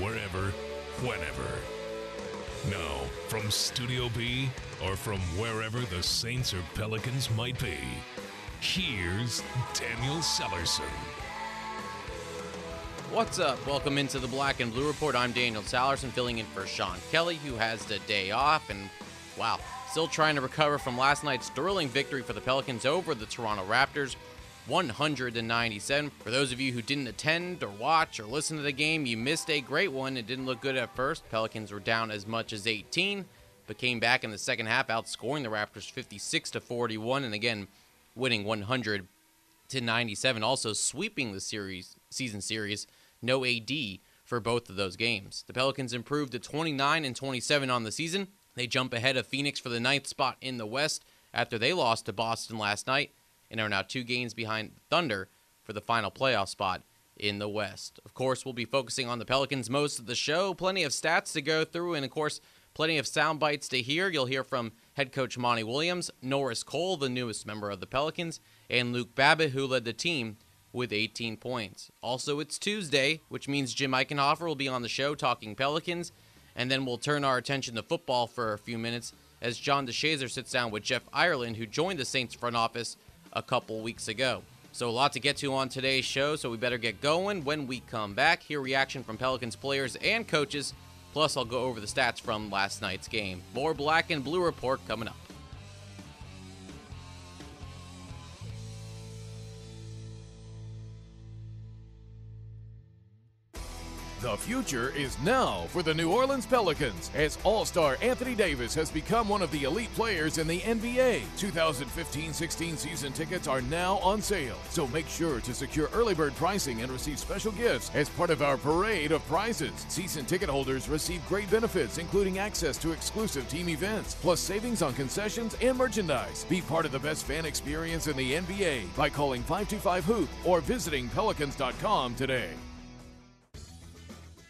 wherever, whenever. Now, from Studio B or from wherever the Saints or Pelicans might be, here's Daniel Sellerson. What's up? Welcome into the Black and Blue Report. I'm Daniel Salerson, filling in for Sean Kelly, who has the day off, and wow, still trying to recover from last night's thrilling victory for the Pelicans over the Toronto Raptors, 197. For those of you who didn't attend or watch or listen to the game, you missed a great one. It didn't look good at first. Pelicans were down as much as 18, but came back in the second half, outscoring the Raptors 56 to 41, and again winning 100 to 97, also sweeping the series season series. No AD for both of those games. The Pelicans improved to 29 and 27 on the season. They jump ahead of Phoenix for the ninth spot in the West after they lost to Boston last night and are now two games behind Thunder for the final playoff spot in the West. Of course, we'll be focusing on the Pelicans most of the show. Plenty of stats to go through, and of course, plenty of sound bites to hear. You'll hear from head coach Monty Williams, Norris Cole, the newest member of the Pelicans, and Luke Babbitt, who led the team with 18 points. Also, it's Tuesday, which means Jim Eichenhofer will be on the show talking Pelicans, and then we'll turn our attention to football for a few minutes as John DeShazier sits down with Jeff Ireland, who joined the Saints front office a couple weeks ago. So, a lot to get to on today's show, so we better get going. When we come back, hear reaction from Pelicans players and coaches. Plus, I'll go over the stats from last night's game. More black and blue report coming up. The future is now for the New Orleans Pelicans as All Star Anthony Davis has become one of the elite players in the NBA. 2015 16 season tickets are now on sale, so make sure to secure early bird pricing and receive special gifts as part of our parade of prizes. Season ticket holders receive great benefits, including access to exclusive team events, plus savings on concessions and merchandise. Be part of the best fan experience in the NBA by calling 525 Hoop or visiting Pelicans.com today.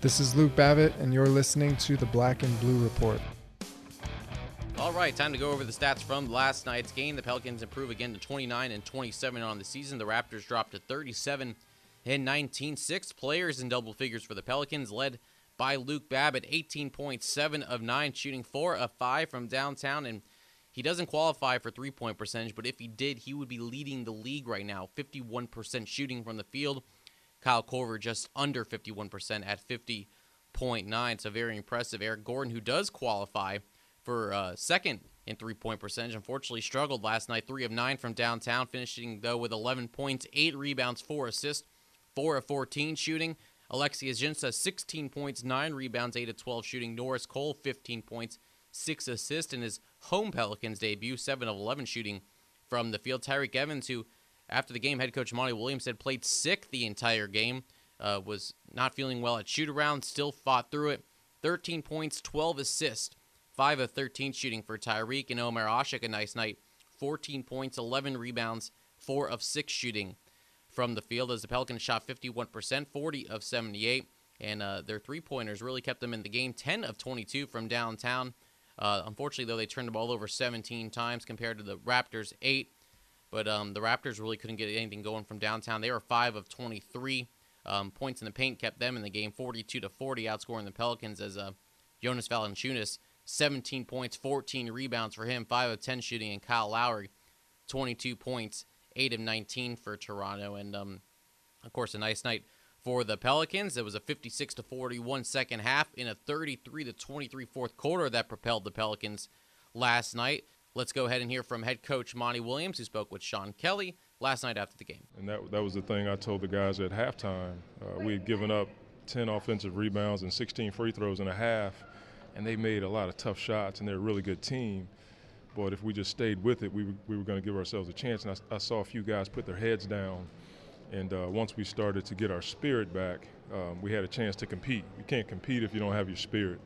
This is Luke Babbitt, and you're listening to the Black and Blue Report. All right, time to go over the stats from last night's game. The Pelicans improve again to 29 and 27 on the season. The Raptors drop to 37 and 19. Six players in double figures for the Pelicans, led by Luke Babbitt, 18.7 of 9, shooting 4 of 5 from downtown. And he doesn't qualify for three point percentage, but if he did, he would be leading the league right now 51% shooting from the field. Kyle Korver just under 51% at 50.9. So very impressive. Eric Gordon, who does qualify for uh, second in three point percentage, unfortunately struggled last night. Three of nine from downtown, finishing though with 11 points, eight rebounds, four assists, four of 14 shooting. Alexi Ajinça, 16 points, nine rebounds, eight of 12 shooting. Norris Cole, 15 points, six assists in his home Pelicans debut, seven of 11 shooting from the field. Tyreke Evans, who After the game, head coach Monty Williams said played sick the entire game, uh, was not feeling well at shoot around, still fought through it. 13 points, 12 assists, 5 of 13 shooting for Tyreke and Omer Asik. A nice night. 14 points, 11 rebounds, 4 of 6 shooting from the field as the Pelicans shot 51%, 40 of 78. And uh, their three pointers really kept them in the game 10 of 22 from downtown. Uh, unfortunately, though, they turned the ball over 17 times compared to the Raptors' 8. But um, the Raptors really couldn't get anything going from downtown. They were 5 of 23. Um, points in the paint kept them in the game 42 to 40, outscoring the Pelicans as uh, Jonas Valanciunas 17 points, 14 rebounds for him, 5 of 10 shooting, and Kyle Lowry 22 points, 8 of 19 for Toronto. And um, of course, a nice night for the Pelicans. It was a 56 to 41 second half in a 33 to 23 fourth quarter that propelled the Pelicans last night. Let's go ahead and hear from head coach Monty Williams, who spoke with Sean Kelly last night after the game. And that, that was the thing I told the guys at halftime. Uh, we had given up 10 offensive rebounds and 16 free throws in a half, and they made a lot of tough shots, and they're a really good team. But if we just stayed with it, we, we were going to give ourselves a chance. And I, I, saw a few guys put their heads down. And uh, once we started to get our spirit back, um, we had a chance to compete. You can't compete if you don't have your spirit.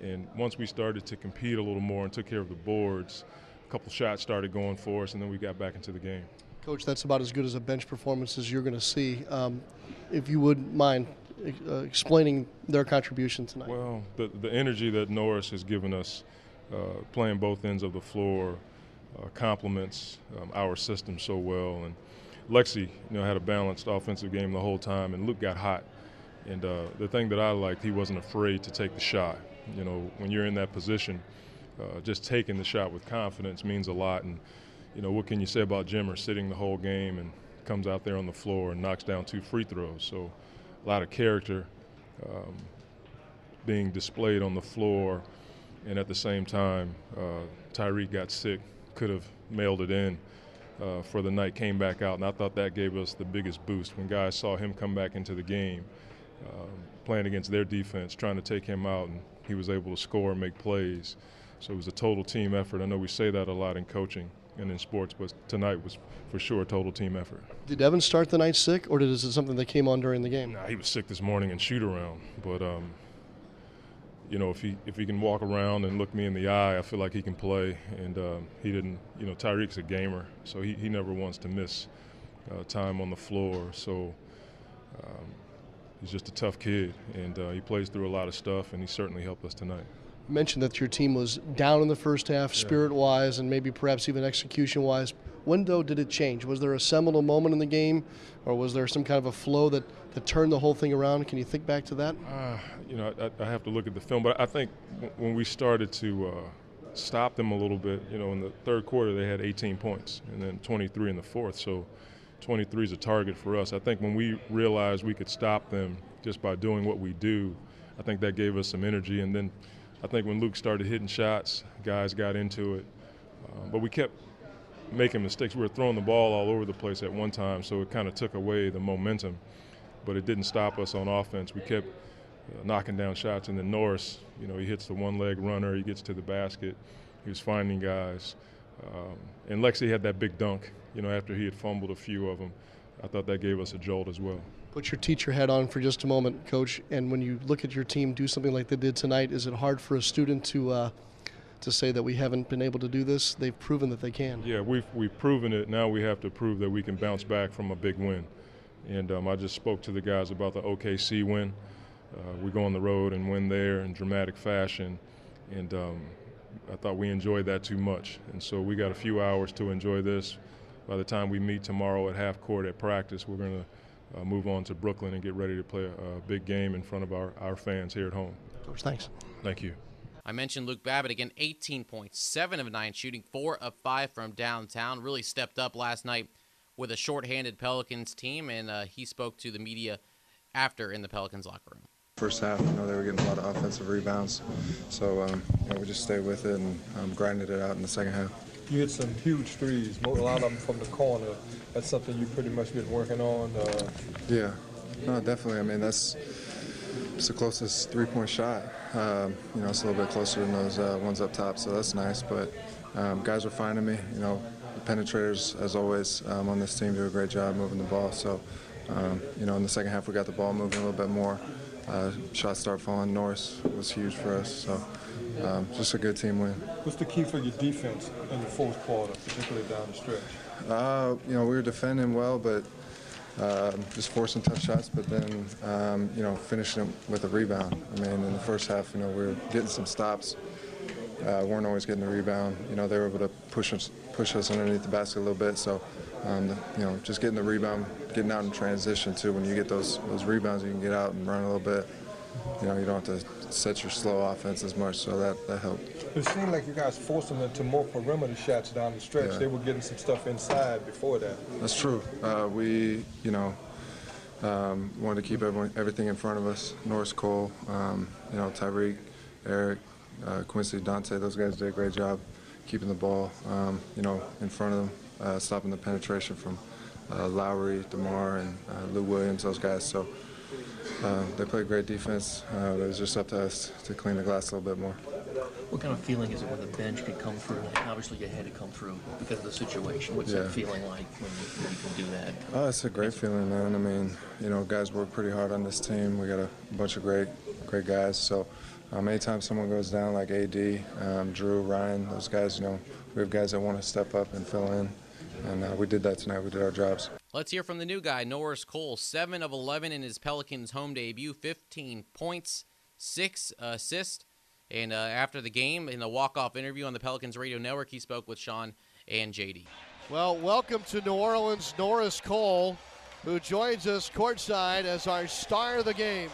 And once we started to compete a little more and took care of the boards, a couple shots started going for us, and then we got back into the game. Coach, that's about as good as a bench performance as you're going to see. Um, if you wouldn't mind uh, explaining their contribution tonight. Well, the, the energy that Norris has given us uh, playing both ends of the floor uh, complements um, our system so well. And Lexi, you know, had a balanced offensive game the whole time, and Luke got hot. And uh, the thing that I liked, he wasn't afraid to take the shot. You know, when you're in that position, uh, just taking the shot with confidence means a lot. And you know, what can you say about Jimmer sitting the whole game and comes out there on the floor and knocks down two free throws? So a lot of character um, being displayed on the floor. And at the same time, uh, Tyreke got sick, could have mailed it in uh, for the night, came back out. And I thought that gave us the biggest boost when guys saw him come back into the game, um, playing against their defense, trying to take him out, and he was able to score and make plays. So it was a total team effort. I know we say that a lot in coaching and in sports, but tonight was for sure a total team effort. Did Evan start the night sick, or did, is it something that came on during the game? Nah, he was sick this morning and shoot around, but um, you know if he if he can walk around and look me in the eye, I feel like he can play. And um, he didn't, you know, Tyreke's a gamer, so he, he never wants to miss uh, time on the floor. So. Um, he's just a tough kid, and uh, he plays through a lot of stuff, and he certainly helped us tonight mentioned that your team was down in the first half, spirit wise, and maybe perhaps even execution wise. When, though, did it change? Was there a seminal moment in the game, or was there some kind of a flow that, that turned the whole thing around? Can you think back to that? Uh, you know, I, I, have to look at the film, but I think when we started to uh, stop them a little bit, you know, in the third quarter they had 18 points, and then 23 in the fourth. So 23 is a target for us. I think when we realized we could stop them just by doing what we do, I think that gave us some energy, and then I think when Luke started hitting shots, guys got into it. Uh, but we kept making mistakes. We were throwing the ball all over the place at one time, so it kind of took away the momentum. But it didn't stop us on offense. We kept uh, knocking down shots. And then Norris, you know, he hits the one leg runner, he gets to the basket, he was finding guys. Um, and Lexi had that big dunk, you know, after he had fumbled a few of them. I thought that gave us a jolt as well. Put your teacher hat on for just a moment, Coach. And when you look at your team do something like they did tonight, is it hard for a student to uh, to say that we haven't been able to do this? They've proven that they can. Yeah, we've we've proven it. Now we have to prove that we can bounce back from a big win. And um, I just spoke to the guys about the OKC win. Uh, we go on the road and win there in dramatic fashion, and um, I thought we enjoyed that too much. And so we got a few hours to enjoy this. By the time we meet tomorrow at half court at practice, we're going to uh, move on to Brooklyn and get ready to play a, a, big game in front of our, our fans here at home. Coach, thanks. Thank you. I mentioned Luke Babbitt again, 18 points, 7 of 9 shooting, 4 of 5 from downtown. Really stepped up last night with a shorthanded Pelicans team, and uh, he spoke to the media after in the Pelicans locker room. First half, you know, they were getting a lot of offensive rebounds, so um, you know, we just stayed with it and um, grinded it out in the second half. You hit some huge threes, a lot of them from the corner. That's something you pretty much been working on. Uh, yeah, no, definitely. I mean, that's it's the closest three-point shot. Um, you know, it's a little bit closer than those uh, ones up top, so that's nice. But um, guys are finding me. You know, the penetrators, as always, um, on this team do a great job moving the ball. So, um, you know, in the second half, we got the ball moving a little bit more. Uh, shots start falling. Norris was huge for us. So, um, just a good team win. What's the key for your defense in the fourth quarter, particularly down the stretch? Uh, you know, we were defending well, but uh, just forcing tough shots, but then, um, you know, finishing it with a rebound. I mean, in the first half, you know, we were getting some stops. Uh, weren't always getting the rebound. You know, they were able to push us, push us underneath the basket a little bit. So, um, the, you know, just getting the rebound, getting out in transition too. When you get those those rebounds, you can get out and run a little bit. You know, you don't have to set your slow offense as much. So that that helped. It seemed like you guys forced them into more perimeter shots down the stretch. Yeah. They were getting some stuff inside before that. That's true. Uh, we, you know, um, wanted to keep everyone, everything in front of us. Norris Cole, um, you know, Tyreke, Eric, uh, Quincy, Dante, those guys did a great job keeping the ball, um, you know, in front of them, uh, stopping the penetration from uh, Lowry, DeMar, and uh, Lou Williams, those guys. So uh, they played great defense. Uh, it was just up to us to clean the glass a little bit more. What kind of feeling is it when the bench can come through? Obviously, you had to come through because of the situation. What's Yeah. that feeling like when you, when you can do that? Oh, it's a great feeling, man. I mean, you know, guys work pretty hard on this team. We got a bunch of great, great guys. So, um, anytime someone goes down, like AD, um, Jrue, Ryan, those guys, you know, we have guys that want to step up and fill in, and uh, we did that tonight. We did our jobs. Let's hear from the new guy, Norris Cole. 7 of 11 in his Pelicans home debut, 15 points, 6 assists. And uh, after the game, in a walk-off interview on the Pelicans radio network, he spoke with Sean and JD. Well, welcome to New Orleans, Norris Cole, who joins us courtside as our star of the game.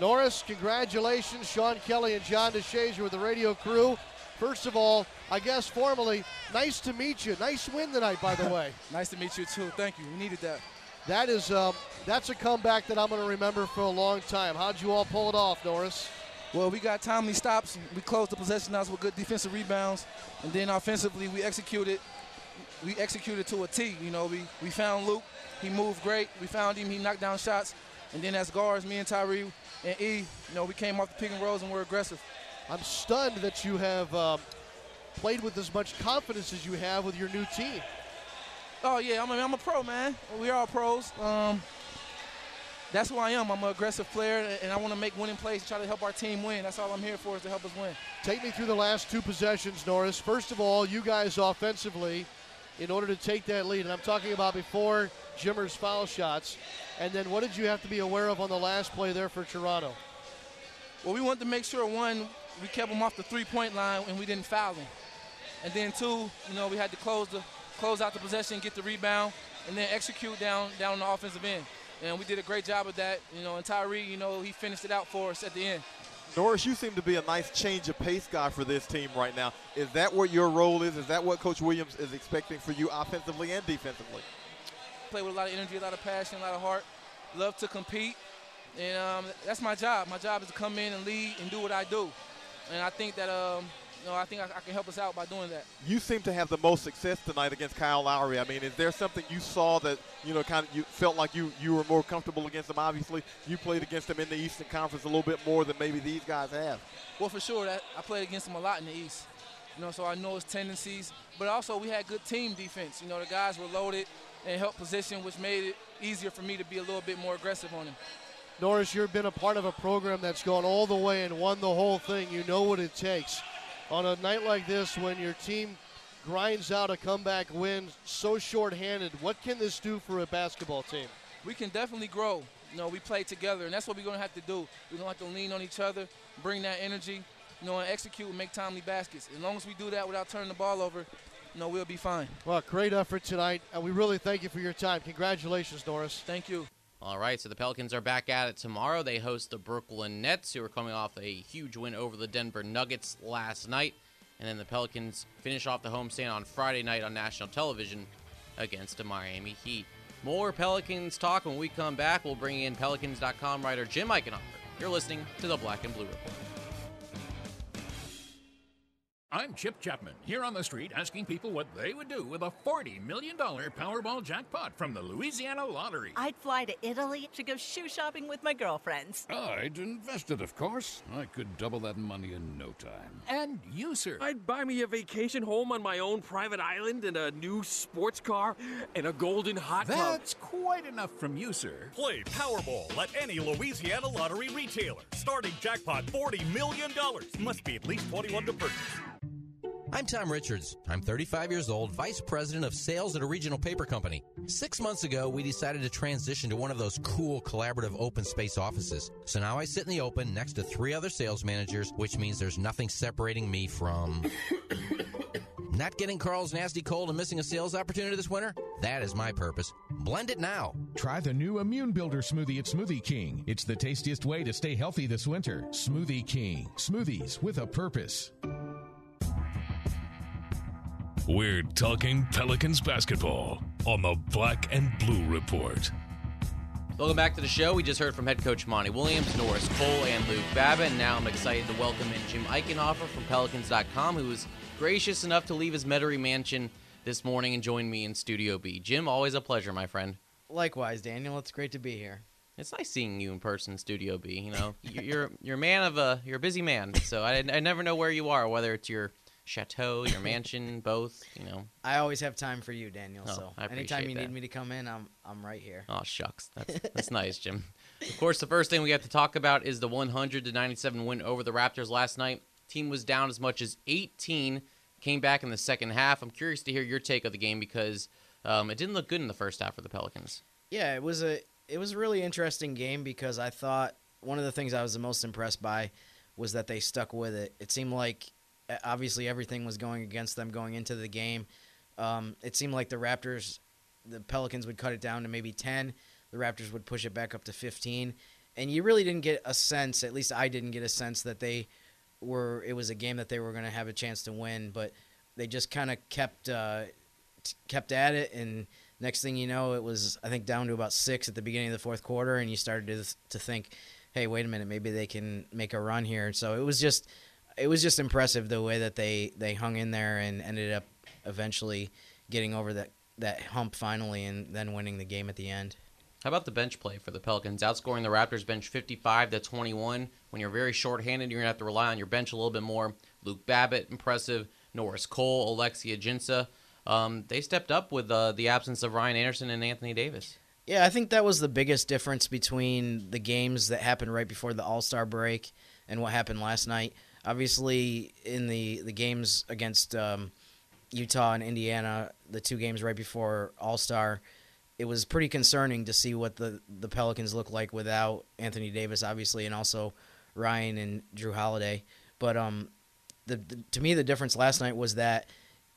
Norris, congratulations. Sean Kelly and John DeShazier with the radio crew. First of all, I guess formally, nice to meet you. Nice win tonight, by the way. nice to meet you too. Thank you. We needed that. That is, um, that's a comeback that I'm going to remember for a long time. How'd you all pull it off, Norris? Well, we got timely stops. We closed the possession outs with good defensive rebounds, and then offensively we executed. We executed to a T. You know, we we found Luke. He moved great. We found him. He knocked down shots, and then as guards, me and Tyree and E, you know, we came off the pick and rolls and were aggressive. I'm stunned that you have um, played with as much confidence as you have with your new team. Oh yeah, I mean I'm a pro, man. We are all pros. Um, that's who I am. I'm an aggressive player, and I want to make winning plays, and try to help our team win. That's all I'm here for, is to help us win. Take me through the last two possessions, Norris. First of all, you guys offensively, in order to take that lead, and I'm talking about before Jimmer's foul shots, and then what did you have to be aware of on the last play there for Toronto? Well, we wanted to make sure one, we kept them off the three-point line and we didn't foul them, and then two, you know, we had to close the close out the possession, get the rebound, and then execute down down on the offensive end. And we did a great job of that, you know. And Tyree, you know, he finished it out for us at the end. Norris, you seem to be a nice change of pace guy for this team right now. Is that what your role is? Is that what Coach Williams is expecting for you offensively and defensively? Play with a lot of energy, a lot of passion, a lot of heart. Love to compete, and um, that's my job. My job is to come in and lead and do what I do. And I think that, um, you know, I think I, I can help us out by doing that. You seem to have the most success tonight against Kyle Lowry. I mean, is there something you saw that you know kind of you felt like you you were more comfortable against him? Obviously, you played against him in the Eastern Conference a little bit more than maybe these guys have. Well, for sure, that I played against him a lot in the East. You know, so I know his tendencies. But also, we had good team defense. You know, the guys were loaded and helped position, which made it easier for me to be a little bit more aggressive on him. Norris, you've been a part of a program that's gone all the way and won the whole thing. You know what it takes. On a night like this, when your team grinds out a comeback win so shorthanded, what can this do for a basketball team? We can definitely grow. You know, we play together, and that's what we're going to have to do. We're going to have to lean on each other, bring that energy, you know, and execute and make timely baskets. As long as we do that without turning the ball over, you know, we'll be fine. Well, great effort tonight, and we really thank you for your time. Congratulations, Norris. Thank you. All right, so the Pelicans are back at it tomorrow. They host the Brooklyn Nets, who are coming off a huge win over the Denver Nuggets last night. And then the Pelicans finish off the homestand on Friday night on national television against the Miami Heat. More Pelicans talk when we come back. We'll bring in Pelicans.com writer Jim Eichenhofer. You're listening to the Black and Blue Report. I'm Chip Chapman, here on the street asking people what they would do with a $40 million Powerball jackpot from the Louisiana Lottery. I'd fly to Italy to go shoe shopping with my girlfriends. I'd invest it, of course. I could double that money in no time. And you, sir? I'd buy me a vacation home on my own private island and a new sports car and a golden hot tub. That's quite enough from you, sir. Play Powerball at any Louisiana lottery retailer. Starting jackpot $40 million. Must be at least 21 to purchase. I'm Tom Richards. I'm 35 years old, Vice President of Sales at a regional paper company. Six months ago, we decided to transition to one of those cool collaborative open space offices. So now I sit in the open next to three other sales managers, which means there's nothing separating me from. Not getting Carl's nasty cold and missing a sales opportunity this winter? That is my purpose. Blend it now. Try the new Immune Builder smoothie at Smoothie King. It's the tastiest way to stay healthy this winter. Smoothie King. Smoothies with a purpose. We're talking Pelicans basketball on the Black and Blue Report. Welcome back to the show. We just heard from head coach Monty Williams, Norris Cole, and Luke Babbitt. And now I'm excited to welcome in Jim Eichenhofer from Pelicans.com, who was gracious enough to leave his Metairie mansion this morning and join me in Studio B. Jim, always a pleasure, my friend. Likewise, Daniel. It's great to be here. It's nice seeing you in person, Studio B. You know, you're you're a man of a you're a busy man, so I, I never know where you are, whether it's your chateau, your mansion, both. You know. I always have time for you, Daniel. Oh, so anytime you appreciate need me to come in, I'm I'm right here. Oh shucks, that's that's nice, Jim. Of course, the first thing we have to talk about is the 100 to 97 win over the Raptors last night. Team was down as much as 18, came back in the second half. I'm curious to hear your take of the game because um, it didn't look good in the first half for the Pelicans. Yeah, it was a it was a really interesting game because I thought one of the things I was the most impressed by was that they stuck with it. It seemed like obviously everything was going against them going into the game. Um, it seemed like the Raptors, the Pelicans would cut it down to maybe ten. The Raptors would push it back up to fifteen, and you really didn't get a sense. At least I didn't get a sense that they were. It was a game that they were going to have a chance to win, but they just kind of kept uh, t- kept at it and next thing you know, it was I think down to about six at the beginning of the fourth quarter, and you started to to think, hey, wait a minute, maybe they can make a run here. So it was just it was just impressive the way that they they hung in there and ended up eventually getting over that that hump finally, and then winning the game at the end. How about the bench play for the Pelicans? Outscoring the Raptors bench 55 to 21. When you're very shorthanded, you're gonna have to rely on your bench a little bit more. Luke Babbitt, impressive. Norris Cole, Alexi Ajinça. Um, they stepped up with uh, the absence of Ryan Anderson and Anthony Davis. Yeah, I think that was the biggest difference between the games that happened right before the All Star break and what happened last night. Obviously, in the the games against um, Utah and Indiana, the two games right before All Star, it was pretty concerning to see what the the Pelicans look like without Anthony Davis, obviously, and also Ryan and Jrue Holiday. But um, the, the to me the difference last night was that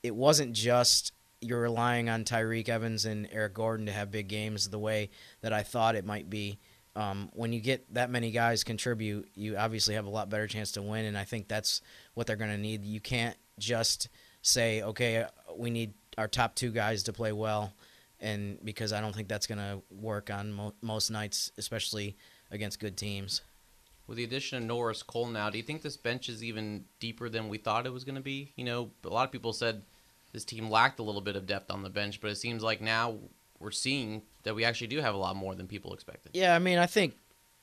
it wasn't just you're relying on Tyreke Evans and Eric Gordon to have big games the way that I thought it might be. Um, when you get that many guys contribute, you obviously have a lot better chance to win, and I think that's what they're going to need. You can't just say, okay, we need our top two guys to play well, and because I don't think that's going to work on mo- most nights, especially against good teams. With the addition of Norris Cole now, do you think this bench is even deeper than we thought it was going to be? You know, a lot of people said this team lacked a little bit of depth on the bench, but it seems like now we're seeing that we actually do have a lot more than people expected. Yeah, I mean, I think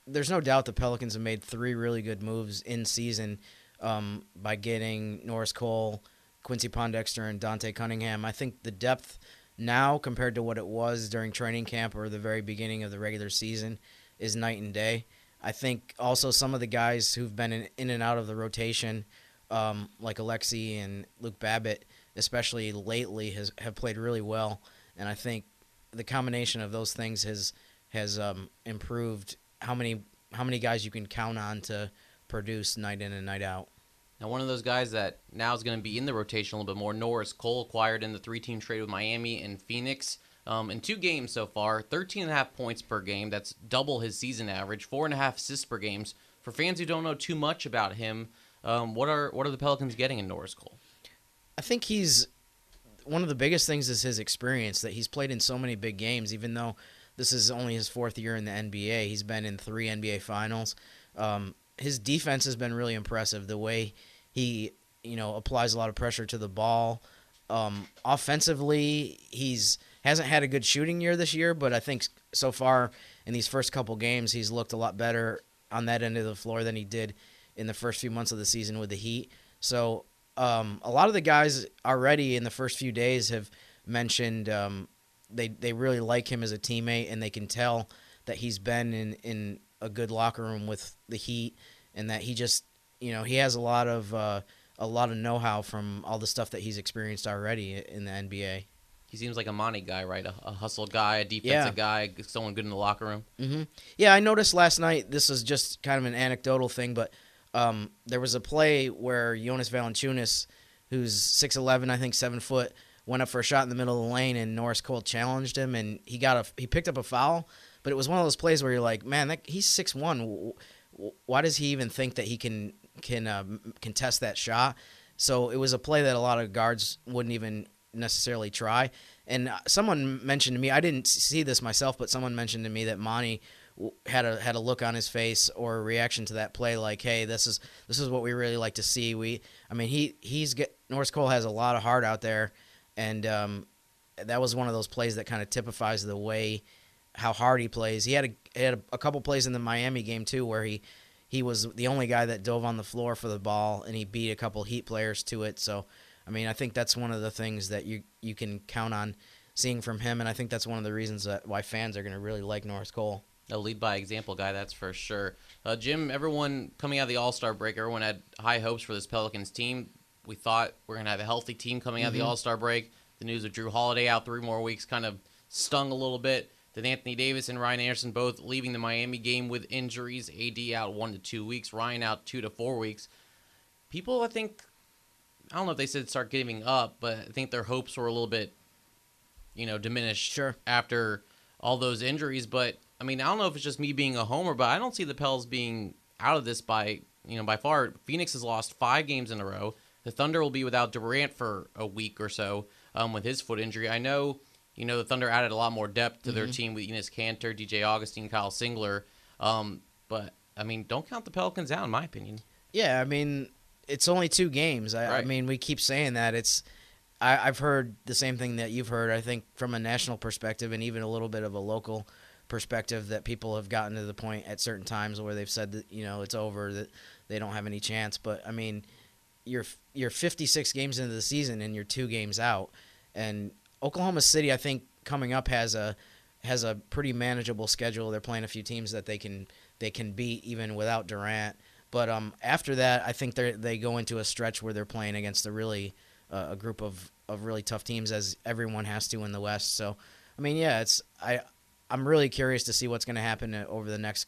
there's no doubt the Pelicans have made three really good moves in season um, by getting Norris Cole, Quincy Pondexter, and Dante Cunningham. I think the depth now compared to what it was during training camp or the very beginning of the regular season is night and day. I think also some of the guys who've been in, in and out of the rotation, um, like Alexi and Luke Babbitt, especially lately, has have played really well. And I think the combination of those things has has um, improved how many how many guys you can count on to produce night in and night out. Now, one of those guys that now is going to be in the rotation a little bit more, Norris Cole, acquired in the three-team trade with Miami and Phoenix. Um, in two games so far, 13 and a half points per game. That's double his season average. Four and a half assists per games. For fans who don't know too much about him, um, what are what are the Pelicans getting in Norris Cole? I think he's one of the biggest things is his experience that he's played in so many big games. Even though this is only his fourth year in the NBA, he's been in three NBA Finals. Um, his defense has been really impressive. The way he you know, applies a lot of pressure to the ball. Um, offensively, he's hasn't had a good shooting year this year, but I think so far in these first couple games, he's looked a lot better on that end of the floor than he did in the first few months of the season with the Heat. So um, a lot of the guys already in the first few days have mentioned um, they they really like him as a teammate, and they can tell that he's been in in a good locker room with the Heat, and that he just you know he has a lot of uh, a lot of know how from all the stuff that he's experienced already in the NBA. He seems like a money guy, right? A, a hustle guy, a defensive Yeah. guy, someone good in the locker room. hmm Yeah, I noticed last night. This is just kind of an anecdotal thing, but um, there was a play where Jonas Valanciunas, who's six eleven, I think seven foot, went up for a shot in the middle of the lane, and Norris Cole challenged him, and he got a he picked up a foul. But it was one of those plays where you're like, man, that, he's six one. Why does he even think that he can can uh, contest that shot? So it was a play that a lot of guards wouldn't even necessarily try. And uh, someone mentioned to me, I didn't see this myself, but someone mentioned to me that Monty had a had a look on his face or a reaction to that play, like, "Hey, this is this is what we really like to see." We, I mean, he he's get Norris Cole has a lot of heart out there, and um, that was one of those plays that kind of typifies the way how hard he plays. He had a he had a, a couple plays in the Miami game too, where he he was the only guy that dove on the floor for the ball, and he beat a couple Heat players to it. So, I mean, I think that's one of the things that you you can count on seeing from him, and I think that's one of the reasons that why fans are going to really like Norris Cole. A lead by example guy, that's for sure. Uh, Jim, everyone coming out of the All Star break, everyone had high hopes for this Pelicans team. We thought we're going to have a healthy team coming out of the Mhm. All Star break. The news of Jrue Holiday out three more weeks kind of stung a little bit. Then Anthony Davis and Ryan Anderson both leaving the Miami game with injuries. AD out one to two weeks, Ryan out two to four weeks. People, I think, I don't know if they said start giving up, but I think their hopes were a little bit, you know, diminished sure. after all those injuries. But I mean, I don't know if it's just me being a homer, but I don't see the Pels being out of this by you know by far. Phoenix has lost five games in a row. The Thunder will be without Durant for a week or so um, with his foot injury. I know you know the Thunder added a lot more depth to their Mhm. team with Enes Kanter, DJ Augustin, Kyle Singler. Um, but I mean, don't count the Pelicans out, in my opinion. Yeah, I mean, it's only two games. I, I mean, we keep saying that. It's I, I've heard the same thing that you've heard. I think from a national perspective and even a little bit of a local perspective that people have gotten to the point at certain times where they've said that you know it's over that they don't have any chance. But I mean, you're you're 56 games into the season and you're two games out, and Oklahoma City I think coming up has a has a pretty manageable schedule. They're playing a few teams that they can they can beat even without Durant. But um, after that, I think they they go into a stretch where they're playing against a really uh, a group of, of really tough teams, as everyone has to in the West. So, I mean, yeah, it's I I'm really curious to see what's going to happen uh, over the next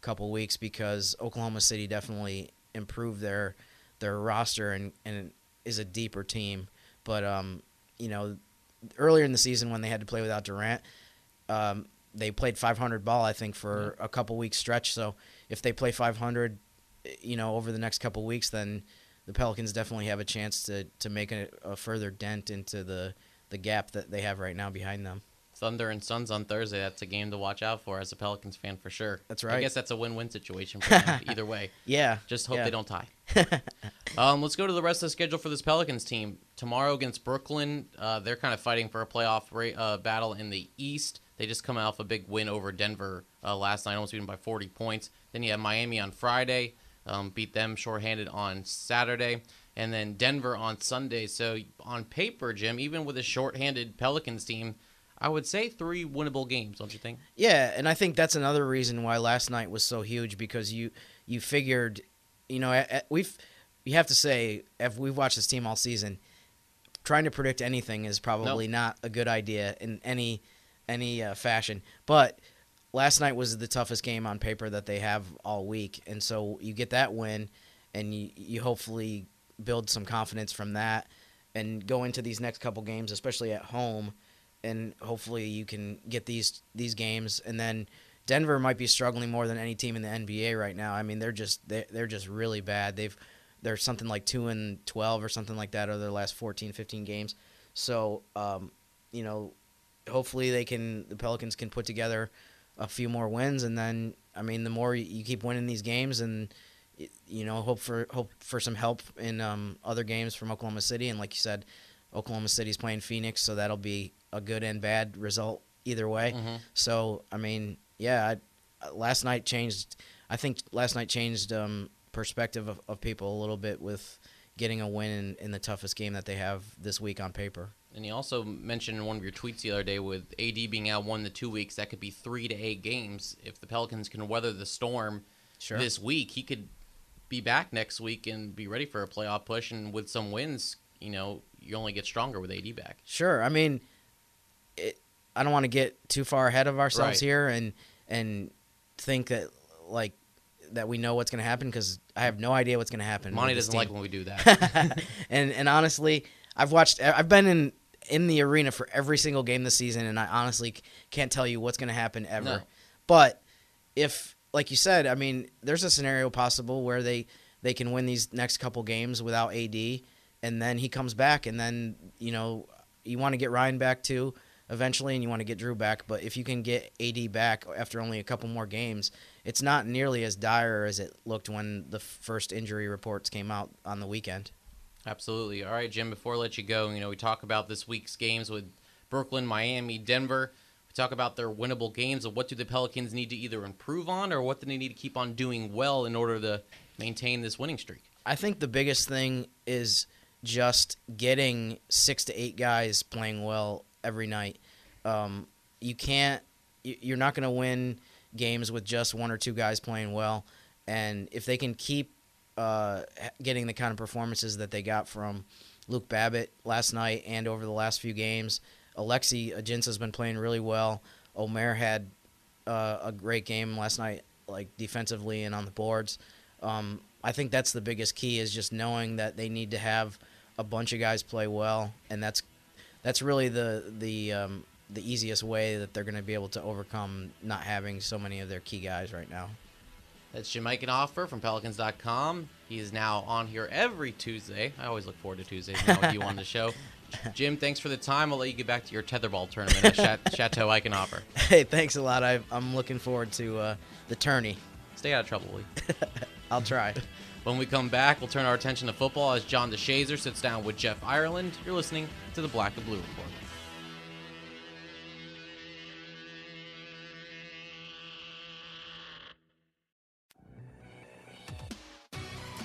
couple weeks because Oklahoma City definitely improved their their roster and and is a deeper team. But um, you know, earlier in the season when they had to play without Durant, um, they played 500 ball I think for a couple weeks stretch. So if they play 500, you know, over the next couple weeks, then the Pelicans definitely have a chance to to make a, a further dent into the the gap that they have right now behind them. Thunder and Suns on Thursday. That's a game to watch out for as a Pelicans fan for sure. That's right. I guess that's a win-win situation for them either way. Yeah, Just hope yeah. they don't tie. um, let's go to the rest of the schedule for this Pelicans team. Tomorrow against Brooklyn, uh, they're kind of fighting for a playoff ra- uh, battle in the East. They just come off a big win over Denver uh, last night, almost beaten by 40 points. Then you have Miami on Friday, um, beat them shorthanded on Saturday, and then Denver on Sunday. So on paper, Jim, even with a shorthanded Pelicans team, I would say three winnable games, don't you think? Yeah, and I think that's another reason why last night was so huge because you you figured, you know, we've you have to say if we've watched this team all season, trying to predict anything is probably not a good idea in any any uh, fashion. But last night was the toughest game on paper that they have all week, and so you get that win, and you you hopefully build some confidence from that, and go into these next couple games, especially at home, and hopefully you can get these these games, and then. Denver might be struggling more than any team in the NBA right now. I mean, they're just they're, they're just really bad. They've they're something like 2 and 12 or something like that over their last 14 15 games. So, um, you know, hopefully they can the Pelicans can put together a few more wins and then I mean, the more you, you keep winning these games and you know, hope for hope for some help in um, other games from Oklahoma City. And like you said, Oklahoma City's playing Phoenix, so that'll be a good and bad result either way. Mhm. So I mean, yeah, I, last night changed. I think last night changed um, perspective of, of people a little bit with getting a win in, in the toughest game that they have this week on paper. And you also mentioned in one of your tweets the other day with AD being out one to two weeks, that could be three to eight games. If the Pelicans can weather the storm Sure. this week, he could be back next week and be ready for a playoff push. And with some wins, you know, you only get stronger with AD back. Sure. I mean, it, I don't want to get too far ahead of ourselves Right. here and and think that like that we know what's going to happen because I have no idea what's going to happen. Monty doesn't like when we do that. and and honestly, I've watched. I've been in in the arena for every single game this season, and I honestly can't tell you what's going to happen ever. No. But if, like you said, I mean, there's a scenario possible where they they can win these next couple games without AD, and then he comes back, and then you know you want to get Ryan back too eventually, and you want to get Jrue back. But if you can get AD back after only a couple more games, it's not nearly as dire as it looked when the first injury reports came out on the weekend. Absolutely. All right, Jim, before I let you go, you know, we talk about this week's games with Brooklyn, Miami, Denver. We talk about their winnable games and what do the Pelicans need to either improve on or what do they need to keep on doing well in order to maintain this winning streak? I think the biggest thing is just getting six to eight guys playing well every night. Um, you can't. you- You're not going to win games with just one or two guys playing well, and if they can keep uh, getting the kind of performances that they got from Luke Babbitt last night and over the last few games, Alexi Ajinça's been playing really well. Omer had uh, a great game last night, like defensively and on the boards. Um, I think that's the biggest key is just knowing that they need to have a bunch of guys play well, and that's that's really the the um, the easiest way that they're going to be able to overcome not having so many of their key guys right now. That's Jim Eichenhofer from Pelicans.com. He is now on here every Tuesday. I always look forward to Tuesdays now with you on the show. Jim, thanks for the time. I'll let you get back to your tetherball tournament at Chat- Chateau Eichenhofer. Hey, thanks a lot. I, I'm looking forward to uh, the tourney. Stay out of trouble, Lee. I'll try. When we come back, we'll turn our attention to football as John DeShazier sits down with Jeff Ireland. You're listening to the Black and Blue Report.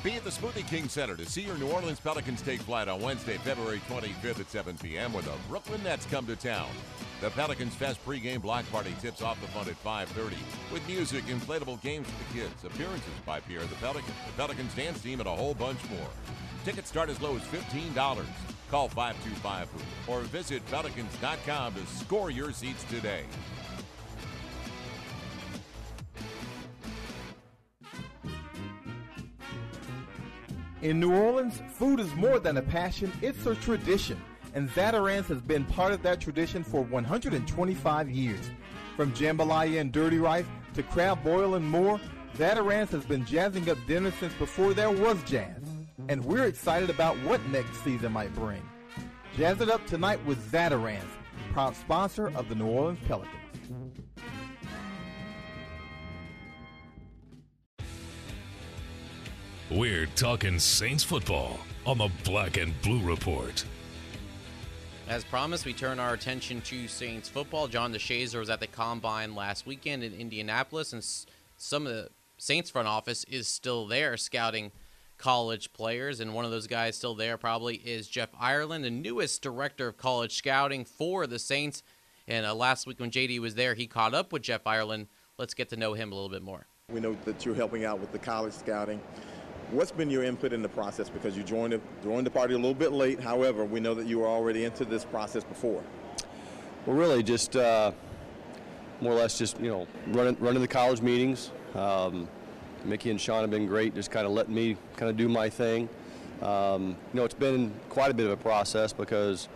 Be at the Smoothie King Center to see your New Orleans Pelicans take flight on Wednesday, February 25th at 7 p.m. when the Brooklyn Nets come to town. The Pelicans Fest pregame block party tips off the fun at 5:30 with music, inflatable games for the kids, appearances by Pierre the Pelican, the Pelicans dance team, and a whole bunch more. Tickets start as low as $15. Call 525 or visit pelicans.com to score your seats today. In New Orleans, food is more than a passion, it's a tradition. And Zatarain's has been part of that tradition for 125 years. From jambalaya and dirty rice to crab boil and more, Zatarain's has been jazzing up dinner since before there was jazz. And we're excited about what next season might bring. Jazz it up tonight with Zatarain's, proud sponsor of the New Orleans Pelicans. We're talking Saints football on the Black and Blue Report. As promised, we turn our attention to Saints football. John DeShazier was at the combine last weekend in Indianapolis, and some of the Saints front office is still there scouting college players. And one of those guys still there probably is Jeff Ireland, the newest director of college scouting for the Saints. And uh, last week when JD was there, he caught up with Jeff Ireland. Let's get to know him a little bit more. We know that you're helping out with the college scouting. What's been your input in the process? Because you joined the, joined the party a little bit late. However, we know that you were already into this process before. Well, really, just uh, more or less just you know running running the college meetings. Um, Mickey and Sean have been great, just kind of letting me kind of do my thing. Um, you know, it's been quite a bit of a process because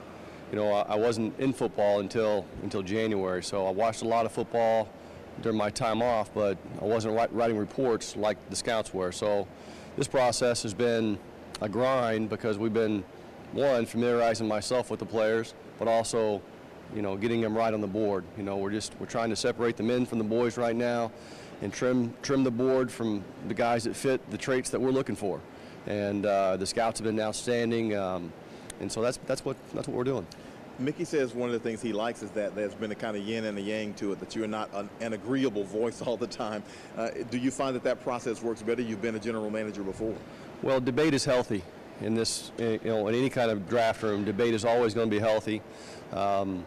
you know I wasn't in football until until January, so I watched a lot of football during my time off, but I wasn't writing reports like the scouts were. So this process has been a grind because we've been one familiarizing myself with the players, but also you know, getting them right on the board. You know, we're just we're trying to separate the men from the boys right now, and trim trim the board from the guys that fit the traits that we're looking for. And uh, the scouts have been outstanding, um, and so that's that's what that's what we're doing. Mickey says one of the things he likes is that there's been a kind of yin and a yang to it, that you're not an, an agreeable voice all the time. Uh, do you find that that process works better? You've been a general manager before. Well, debate is healthy in this, you know, in any kind of draft room. Debate is always going to be healthy, um,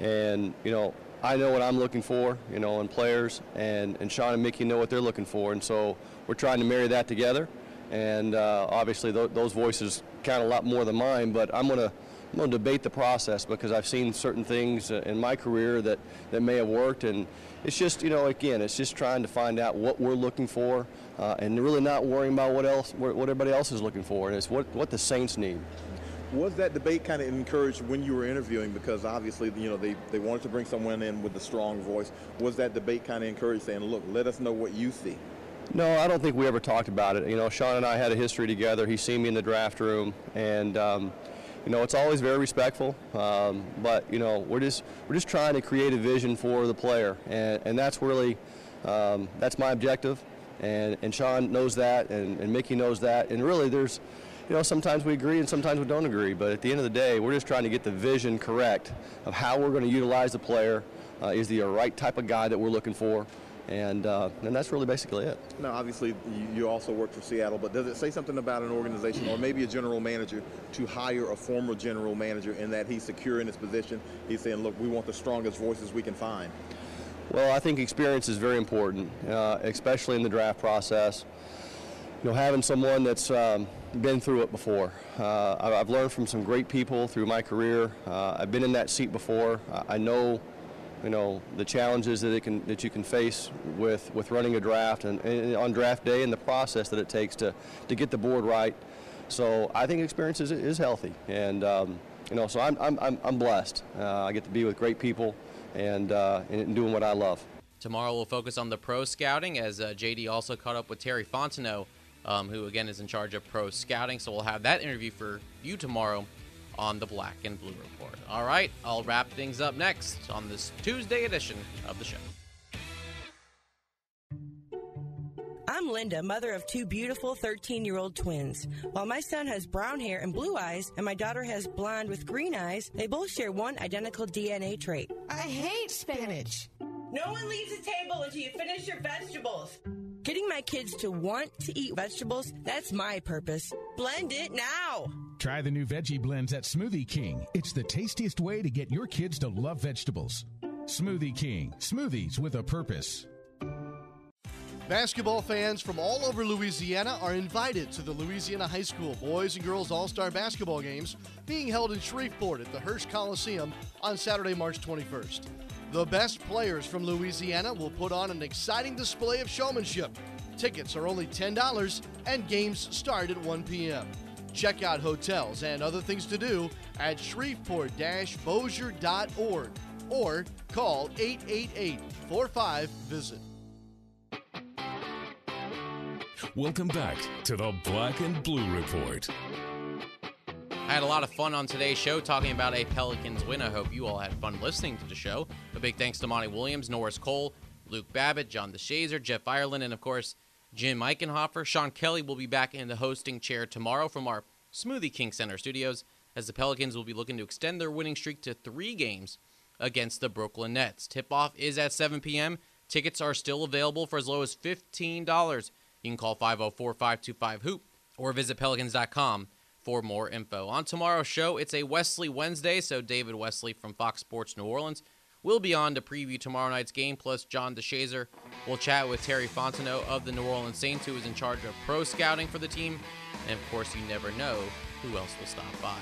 and you know, I know what I'm looking for, you know, in players, and and Sean and Mickey know what they're looking for, and so we're trying to marry that together. And uh, obviously, th- those voices count a lot more than mine, but I'm going to I'm going to debate the process because I've seen certain things uh, in my career that, that may have worked. And it's just, you know, again, it's just trying to find out what we're looking for uh, and really not worrying about what else, what everybody else is looking for. And it's what, what the Saints need. Was that debate kind of encouraged when you were interviewing? Because obviously, you know, they, they wanted to bring someone in with a strong voice. Was that debate kind of encouraged, saying, look, let us know what you see? No, I don't think we ever talked about it. You know, Sean and I had a history together. He's seen me in the draft room, and um, you know, it's always very respectful. Um, but you know, we're just we're just trying to create a vision for the player, and, and that's really um, that's my objective. And and Sean knows that, and, and Mickey knows that, and really, there's you know, sometimes we agree and sometimes we don't agree. But at the end of the day, we're just trying to get the vision correct of how we're going to utilize the player. Uh, is he a right type of guy that we're looking for? And uh, and that's really basically it. Now, obviously, you also work for Seattle, but does it say something about an organization or maybe a general manager to hire a former general manager in that he's secure in his position? He's saying, look, we want the strongest voices we can find. Well, I think experience is very important, uh, especially in the draft process. You know, having someone that's um, been through it before. Uh, I've learned from some great people through my career. Uh, I've been in that seat before. I know you know the challenges that it can that you can face with with running a draft and, and, on draft day and the process that it takes to to get the board right. So I think experience is, is healthy, and um, you know so I'm I'm I'm blessed. Uh, I get to be with great people and uh, and doing what I love. Tomorrow we'll focus on the pro scouting as uh, JD also caught up with Terry Fontenot, um, who again is in charge of pro scouting. So we'll have that interview for you tomorrow on the Black and Blue Report. All right, I'll wrap things up next on this Tuesday edition of the show. I'm Linda, mother of two beautiful 13 year old twins. While my son has brown hair and blue eyes, and my daughter has blonde with green eyes, they both share one identical DNA trait. I hate spinach. No one leaves the table until you finish your vegetables. Getting my kids to want to eat vegetables, that's my purpose. Blend it now. Try the new veggie blends at Smoothie King. It's the tastiest way to get your kids to love vegetables. Smoothie King, smoothies with a purpose. Basketball fans from all over Louisiana are invited to the Louisiana High School Boys and Girls All Star Basketball Games being held in Shreveport at the Hirsch Coliseum on Saturday, March 21st. The best players from Louisiana will put on an exciting display of showmanship. Tickets are only $10 and games start at 1 p.m. Check out hotels and other things to do at shreveport-bossier.org or call 888-45-VISIT. Welcome back to the Black and Blue Report. I had a lot of fun on today's show talking about a Pelicans win. I hope you all had fun listening to the show. A big thanks to Monty Williams, Norris Cole, Luke Babbitt, John DeShazier, Jeff Ireland, and of course, Jim Eichenhofer. Sean Kelly will be back in the hosting chair tomorrow from our Smoothie King Center studios as the Pelicans will be looking to extend their winning streak to three games against the Brooklyn Nets. Tip off is at 7 p.m. Tickets are still available for as low as $15. You can call 504 525 Hoop or visit pelicans.com for more info. On tomorrow's show, it's a Wesley Wednesday, so David Wesley from Fox Sports New Orleans will be on to preview tomorrow night's game, plus John DeShazier will chat with Terry Fontenot of the New Orleans Saints, who is in charge of pro scouting for the team. And of course, you never know who else will stop by.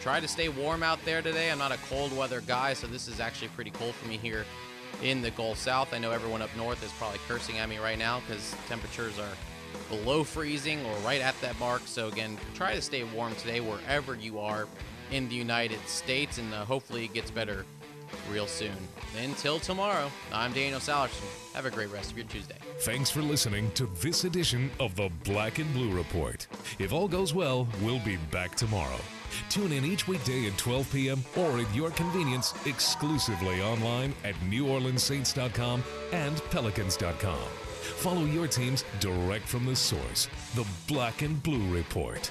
Try to stay warm out there today. I'm not a cold weather guy, so this is actually pretty cold for me here in the Gulf South. I know everyone up north is probably cursing at me right now because temperatures are below freezing or right at that mark. So, again, try to stay warm today wherever you are in the United States, and uh, hopefully it gets better real soon. Until tomorrow, I'm Daniel Salerson. Have a great rest of your Tuesday. Thanks for listening to this edition of the Black and Blue Report. If all goes well, we'll be back tomorrow. Tune in each weekday at 12 p.m. or at your convenience exclusively online at NewOrleansSaints.com and Pelicans.com. Follow your teams direct from the source, the Black and Blue Report.